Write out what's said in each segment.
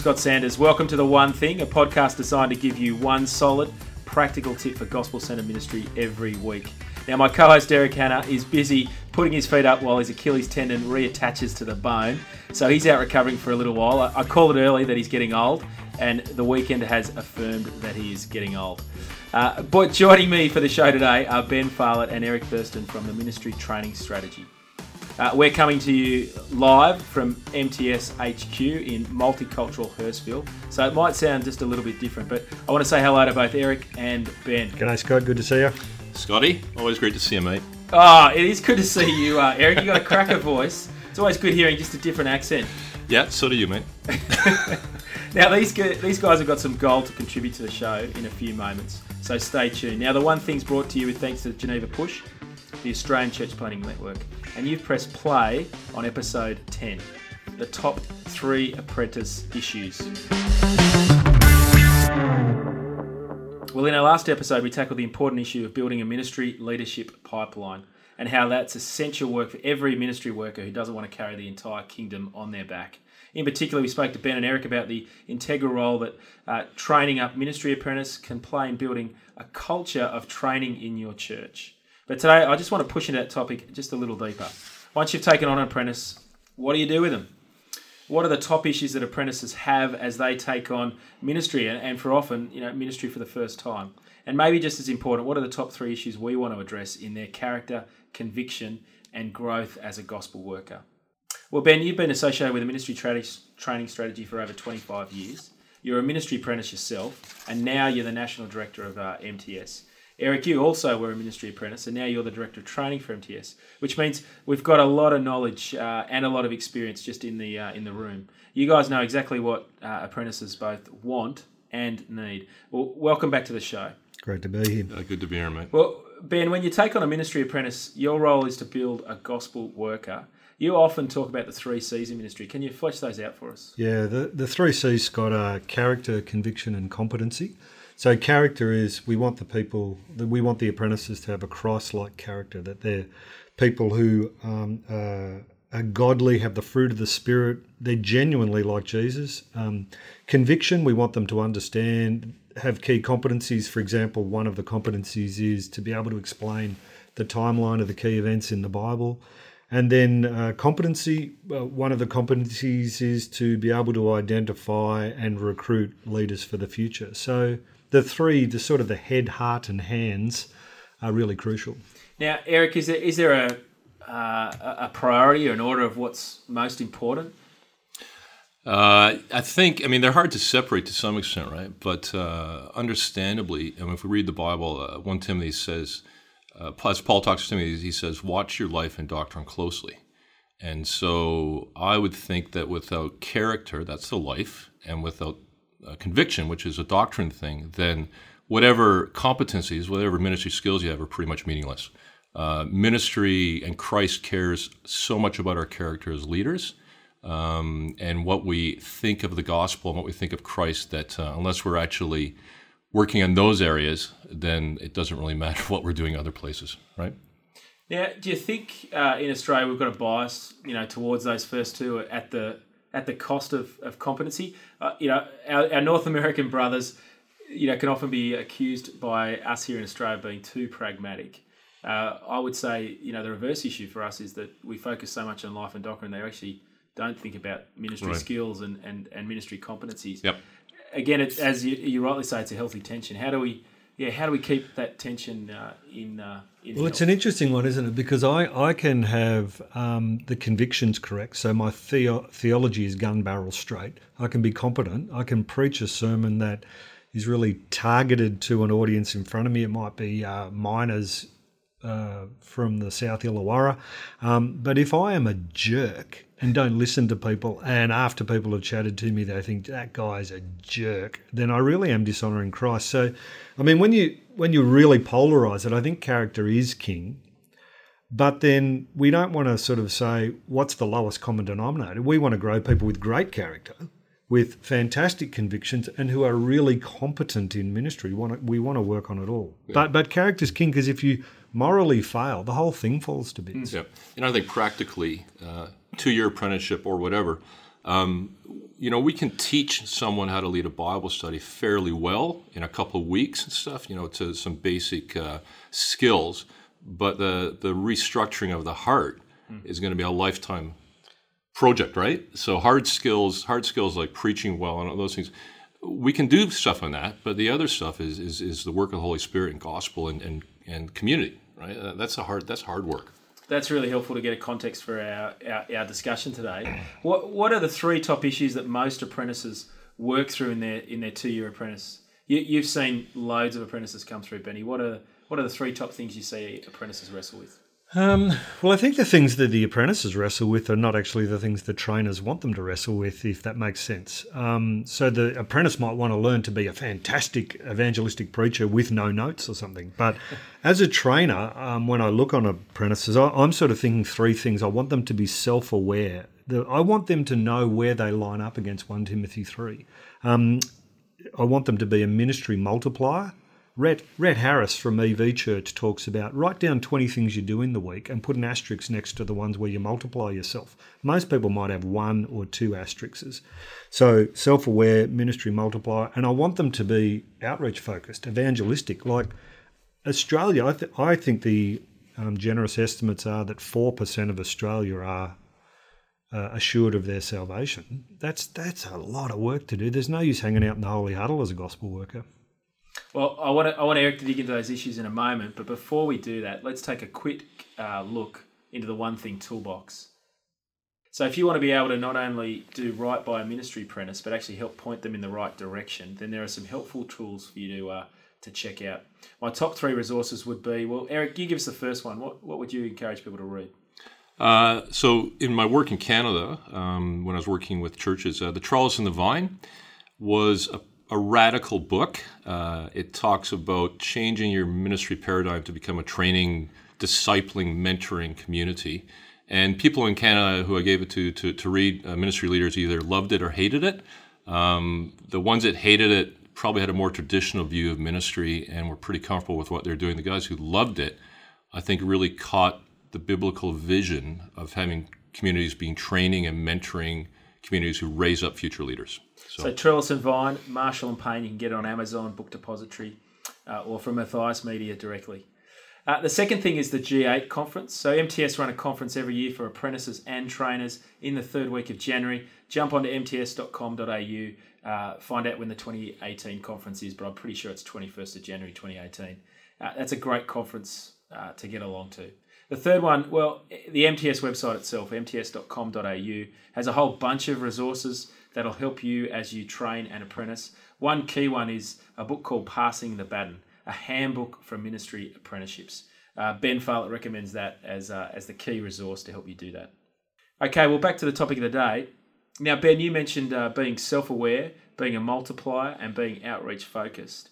Scott Sanders. Welcome to The One Thing, a podcast designed to give you one solid, practical tip for gospel centered ministry every week. Now, my co host Derek Hanna is busy putting his feet up while his Achilles tendon reattaches to the bone. So he's out recovering for a little while. I, called it early that he's getting old, and the weekend has affirmed that he is getting old. Uh, but joining me for the show today are Ben Pfahlert and Eric Thurston from the Ministry Training Strategy. Uh, we're coming to you live from MTS HQ in multicultural Hurstville. So it might sound just a little bit different, but I want to say hello to both Eric and Ben. G'day, Scott. Good to see you. Scotty, always great to see you, mate. Oh, it is good to see you, uh, Eric. You've got a cracker voice. It's always good hearing just a different accent. Yeah, so do you, mate. now these these guys have got some gold to contribute to the show in a few moments, so stay tuned. Now the one thing's brought to you with thanks to Geneva Push, the Australian Church Planting Network and you've pressed play on episode 10 the top three apprentice issues. Well, in our last episode, we tackled the important issue of building a ministry leadership pipeline and how that's essential work for every ministry worker who doesn't want to carry the entire kingdom on their back. In particular, we spoke to Ben and Eric about the integral role that uh, training up ministry apprentice can play in building a culture of training in your church. But today, I just want to push into that topic just a little deeper. Once you've taken on an apprentice, what do you do with them? What are the top issues that apprentices have as they take on ministry, and for often, you know, ministry for the first time? And maybe just as important, what are the top three issues we want to address in their character, conviction, and growth as a gospel worker? Well, Ben, you've been associated with a ministry tra- training strategy for over 25 years. You're a ministry apprentice yourself, and now you're the national director of uh, MTS. Eric, you also were a ministry apprentice, and now you're the director of training for MTS, which means we've got a lot of knowledge uh, and a lot of experience just in the uh, in the room. You guys know exactly what uh, apprentices both want and need. Well, welcome back to the show. Great to be here. Uh, good to be here, mate. Well, Ben, when you take on a ministry apprentice, your role is to build a gospel worker. You often talk about the three C's in ministry. Can you flesh those out for us? Yeah, the, the three C's, got are character, conviction, and competency. So character is we want the people, we want the apprentices to have a Christ-like character, that they're people who um, uh, are godly, have the fruit of the Spirit. They're genuinely like Jesus. Um, conviction, we want them to understand, have key competencies. For example, one of the competencies is to be able to explain the timeline of the key events in the Bible. And then uh, competency, uh, one of the competencies is to be able to identify and recruit leaders for the future. So the three, the sort of the head, heart, and hands, are really crucial. Now, Eric, is there is there a uh, a priority or an order of what's most important? Uh, I think, I mean, they're hard to separate to some extent, right? But uh, understandably, I mean, if we read the Bible, uh, 1 Timothy says, uh, as Paul talks to Timothy, he says, watch your life and doctrine closely. And so I would think that without character, that's the life, and without uh, conviction, which is a doctrine thing, then whatever competencies, whatever ministry skills you have are pretty much meaningless. Uh, ministry and Christ cares so much about our character as leaders um, and what we think of the gospel and what we think of Christ that uh, unless we're actually working on those areas, then it doesn't really matter what we're doing other places, right? Now, do you think uh, in Australia we've got a bias, you know, towards those first two at the at the cost of, of competency. Uh, you know, our, our, North American brothers, you know, can often be accused by us here in Australia of being too pragmatic. Uh, I would say, you know, the reverse issue for us is that we focus so much on life and doctrine, they actually don't think about ministry right. skills and, and, and ministry competencies. Yep. Again, it's, as you, you rightly say, it's a healthy tension. How do we yeah, how do we keep that tension uh, in? Uh, in well, health? it's an interesting one, isn't it? Because I, I can have um, the convictions correct, so my theo- theology is gun barrel straight. I can be competent. I can preach a sermon that is really targeted to an audience in front of me. It might be uh, miners uh, from the South Illawarra. Um, but if I am a jerk and don't listen to people, and after people have chatted to me, they think that guy's a jerk, then I really am dishonoring Christ. So, I mean, when you when you really polarize it, I think character is king. But then we don't want to sort of say what's the lowest common denominator. We want to grow people with great character, with fantastic convictions, and who are really competent in ministry. We want to, we want to work on it all. Yeah. But but character's king because if you morally fail, the whole thing falls to bits. Yeah, and I think practically, uh, two-year apprenticeship or whatever, Um, you know, we can teach someone how to lead a Bible study fairly well in a couple of weeks and stuff. You know, to some basic uh, skills, but the the restructuring of the heart mm. is going to be a lifetime project, right? So hard skills, hard skills like preaching well and all those things. We can do stuff on that, but the other stuff is is, is the work of the Holy Spirit and gospel and, and, and community, right? That's a hard that's hard work that's really helpful to get a context for our, our, our, discussion today. What what are the three top issues that most apprentices work through in their in their two year apprentice? You, have seen loads of apprentices come through, Benny. What are what are the three top things you see apprentices wrestle with? Um, well, I think the things that the apprentices wrestle with are not actually the things the trainers want them to wrestle with, if that makes sense. Um, so the apprentice might want to learn to be a fantastic evangelistic preacher with no notes or something. But as a trainer, um, when I look on apprentices, I, am sort of thinking three things. I want them to be self aware. I want them to know where they line up against 1 Timothy 3. Um, I want them to be a ministry multiplier. Rhett Harris from EV Church talks about write down 20 things you do in the week and put an asterisk next to the ones where you multiply yourself. Most people might have one or two asterisks. So self aware, ministry multiplier, and I want them to be outreach focused, evangelistic. Like Australia, I, th- I think the um, generous estimates are that 4% of Australia are uh, assured of their salvation. That's, that's a lot of work to do. There's no use hanging out in the holy huddle as a gospel worker. Well, I want to, I want Eric to dig into those issues in a moment, but before we do that, let's take a quick uh, look into the One Thing toolbox. So, if you want to be able to not only do right by a ministry apprentice, but actually help point them in the right direction, then there are some helpful tools for you to uh, to check out. My top three resources would be well, Eric, you give us the first one. What what would you encourage people to read? Uh, so, in my work in Canada, um, when I was working with churches, uh, the Trellis and the Vine was a a radical book. Uh, it talks about changing your ministry paradigm to become a training, discipling, mentoring community. And people in Canada who I gave it to to, to read, uh, ministry leaders either loved it or hated it. Um, the ones that hated it probably had a more traditional view of ministry and were pretty comfortable with what they're doing. The guys who loved it, I think, really caught the biblical vision of having communities being training and mentoring communities who raise up future leaders. So, so Trellis and Vine, Marshall and Payne, you can get it on Amazon, Book Depository, uh, or from Matthias Media directly. Uh, the second thing is the G8 conference. So MTS run a conference every year for apprentices and trainers in the third week of January. Jump onto mts.com.au, uh, find out when the 2018 conference is, but I'm pretty sure it's 21st of January 2018. Uh, that's a great conference uh, to get along to. The third one, well, the MTS website itself, mts.com.au, has a whole bunch of resources that'll help you as you train an apprentice. One key one is a book called Passing the Baton, a handbook for ministry apprenticeships. Uh, ben Pfahlert recommends that as, uh, as the key resource to help you do that. Okay, well, back to the topic of the day. Now, Ben, you mentioned uh, being self aware, being a multiplier, and being outreach focused.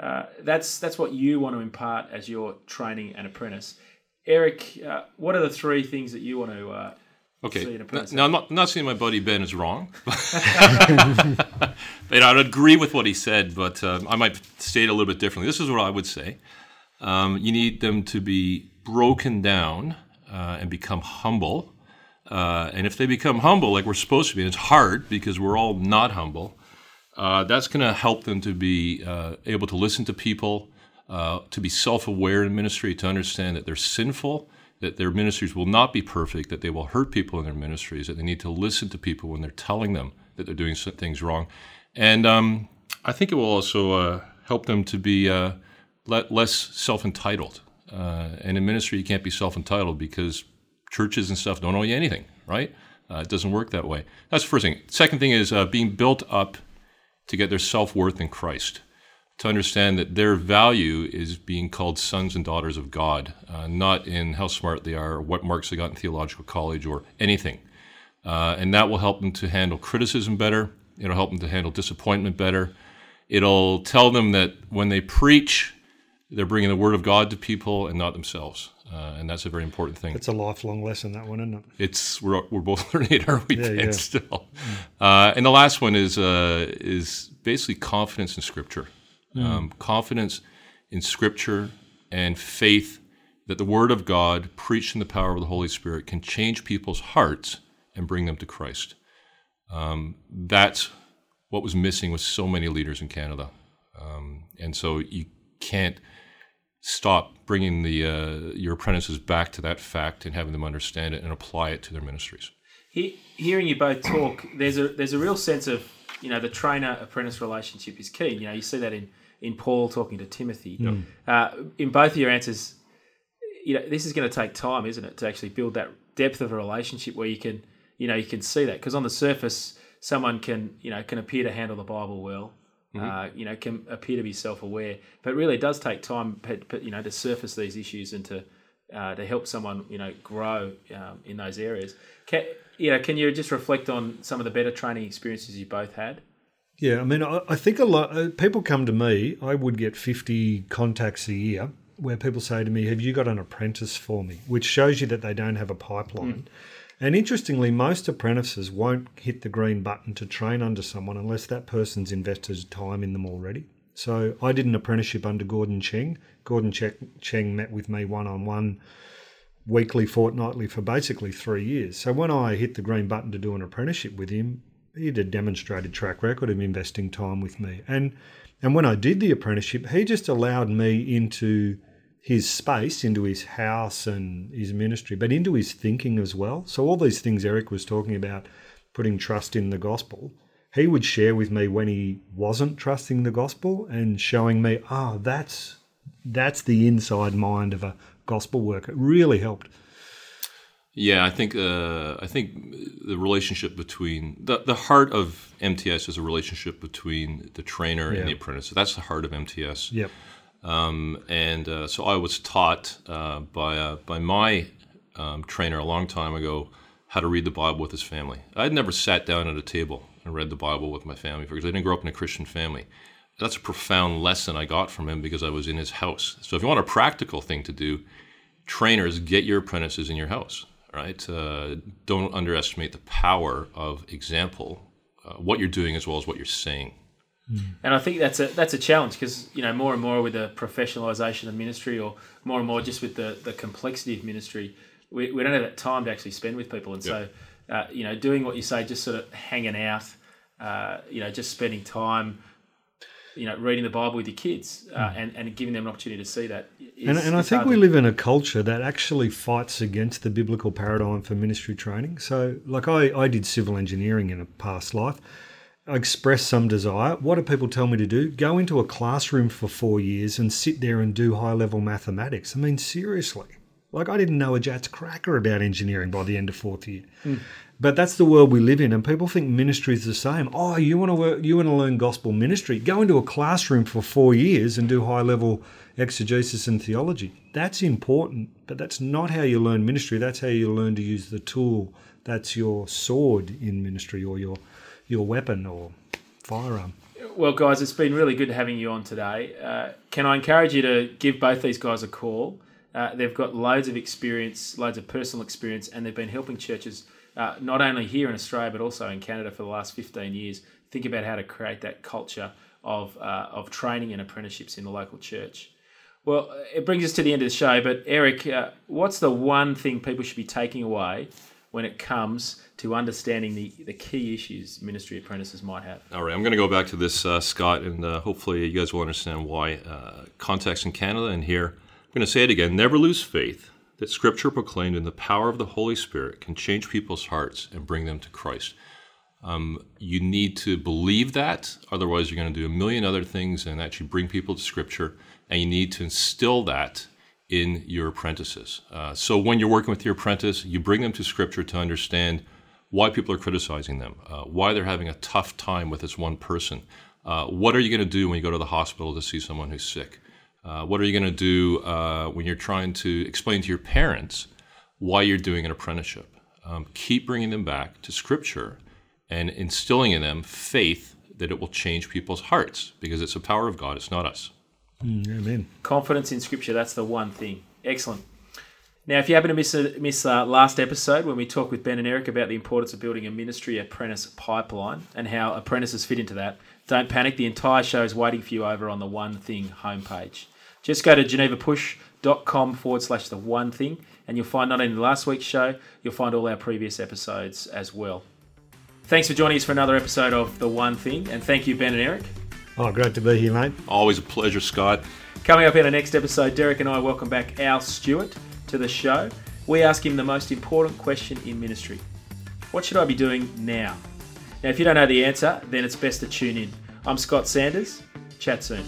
Uh, that's, that's what you want to impart as you're training an apprentice. Eric, uh, what are the three things that you want to uh, Okay. Now, I'm not, not saying my buddy Ben is wrong. but I'd agree with what he said, but um, I might state a little bit differently. This is what I would say. Um, you need them to be broken down uh, and become humble. Uh, and if they become humble, like we're supposed to be, and it's hard because we're all not humble, uh, that's going to help them to be uh, able to listen to people, uh, to be self aware in ministry, to understand that they're sinful that their ministries will not be perfect, that they will hurt people in their ministries, that they need to listen to people when they're telling them that they're doing things wrong. And um, I think it will also uh, help them to be uh, less self entitled. Uh, and in ministry, you can't be self entitled because churches and stuff don't owe you anything, right? Uh, it doesn't work that way. That's the first thing. Second thing is uh, being built up to get their self worth in Christ to understand that their value is being called sons and daughters of God, uh, not in how smart they are, or what marks they got in theological college, or anything. Uh, and that will help them to handle criticism better. It'll help them to handle disappointment better. It'll tell them that when they preach, they're bringing the word of God to people and not themselves. Uh, and that's a very important thing. It's a lifelong lesson, that one, isn't it? It's we're, we're both learning it, are we? Yeah, yeah. Still, uh, and the last one is uh, is basically confidence in Scripture mm. um, confidence in Scripture and faith that the Word of God, preached in the power of the Holy Spirit, can change people's hearts and bring them to Christ. Um, that's what was missing with so many leaders in Canada. Um, and so you can't stop bringing the uh, your apprentices back to that fact and having them understand it and apply it to their ministries. He, hearing you both talk, there's a there's a real sense of you know the trainer apprentice relationship is key. You know you see that in in Paul talking to Timothy. Mm. Uh, in both of your answers, you know this is going to take time, isn't it, to actually build that depth of a relationship where you can you know you can see that because on the surface someone can you know can appear to handle the Bible well. Uh, you know, can appear to be self-aware, but really it does take time, you know, to surface these issues and to uh, to help someone, you know, grow um, in those areas. Can, you know, can you just reflect on some of the better training experiences you both had? Yeah, I mean, I, I think a lot uh, people come to me. I would get fifty contacts a year where people say to me, "Have you got an apprentice for me?" Which shows you that they don't have a pipeline. Mm. And interestingly, most apprentices won't hit the green button to train under someone unless that person's invested time in them already. So I did an apprenticeship under Gordon Cheng. Gordon Cheng met with me one on one, weekly, fortnightly for basically three years. So when I hit the green button to do an apprenticeship with him, he had a demonstrated track record of investing time with me. And and when I did the apprenticeship, he just allowed me into his space, into his house and his ministry, but into his thinking as well. So, all these things Eric was talking about, putting trust in the gospel, he would share with me when he wasn't trusting the gospel and showing me, ah, oh, that's that's the inside mind of a gospel work. It really helped. Yeah, I think uh, I think the relationship between the the heart of MTS is a relationship between the trainer Yeah. and the apprentice. So that's the heart of MTS. Yep. Um, and uh, so I was taught uh, by uh, by my um, trainer a long time ago how to read the Bible with his family. I'd never sat down at a table and read the Bible with my family because I didn't grow up in a Christian family. That's a profound lesson I got from him because I was in his house. So if you want a practical thing to do, trainers get your apprentices in your house. Right? Uh, don't underestimate the power of example, uh, what you're doing as well as what you're saying. And I think that's a that's a challenge because you know more and more with the professionalisation of ministry, or more and more just with the, the complexity of ministry, we, we don't have that time to actually spend with people. And so, uh, you know, doing what you say, just sort of hanging out, uh, you know, just spending time, you know, reading the Bible with your kids, uh, and and giving them an opportunity to see that. Is, And, and I think we to- live in a culture that actually fights against the biblical paradigm for ministry training. So, like I, I did civil engineering in a past life. I expressed some desire. What do people tell me to do? Go into a classroom for four years and sit there and do high level mathematics. I mean, seriously. Like, I didn't know a Jatz cracker about engineering by the end of fourth year. But that's the world we live in, and people think ministry is the same. Oh, you want to work, you want to learn gospel ministry? Go into a classroom for four years and do high level exegesis and theology. That's important, but that's not how you learn ministry. That's how you learn to use the tool. That's your sword in ministry, or your your weapon or firearm. Well, guys, it's been really good having you on today. Uh, can I encourage you to give both these guys a call? Uh, they've got loads of experience, loads of personal experience, and they've been helping churches uh, not only here in Australia but also in Canada for the last 15 years. Think about how to create that culture of, uh, of training and apprenticeships in the local church. Well, it brings us to the end of the show, but Eric, uh, what's the one thing people should be taking away when it comes to understanding the, the key issues ministry apprentices might have? All right, I'm going to go back to this, uh, Scott, and uh, hopefully you guys will understand why. Uh, context in Canada and here, I'm going to say it again never lose faith that Scripture proclaimed in the power of the Holy Spirit can change people's hearts and bring them to Christ. Um, you need to believe that, otherwise, you're going to do a million other things and actually bring people to Scripture, and you need to instill that in your apprentices. Uh, so when you're working with your apprentice, you bring them to Scripture to understand why people are criticizing them, uh, why they're having a tough time with this one person. Uh, what are you going to do when you go to the hospital to see someone who's sick? Uh, what are you going to do uh, when you're trying to explain to your parents why you're doing an apprenticeship? Um, keep bringing them back to Scripture and instilling in them faith that it will change people's hearts because it's the power of God, it's not us. Amen. Confidence in Scripture, that's the one thing. Excellent. Now, if you happen to miss a, miss uh, last episode when we talked with Ben and Eric about the importance of building a ministry apprentice pipeline and how apprentices fit into that, don't panic. The entire show is waiting for you over on the One Thing homepage. Just go to genevapush.com forward slash the one thing, and you'll find not only last week's show, you'll find all our previous episodes as well. Thanks for joining us for another episode of The One Thing, and thank you, Ben and Eric. Oh, great to be here, mate. Always a pleasure, Scott. Coming up in our next episode, Derek and I welcome back Al Stewart to the show. We ask him the most important question in ministry What should I be doing now? Now, if you don't know the answer, then it's best to tune in. I'm Scott Sanders. Chat soon.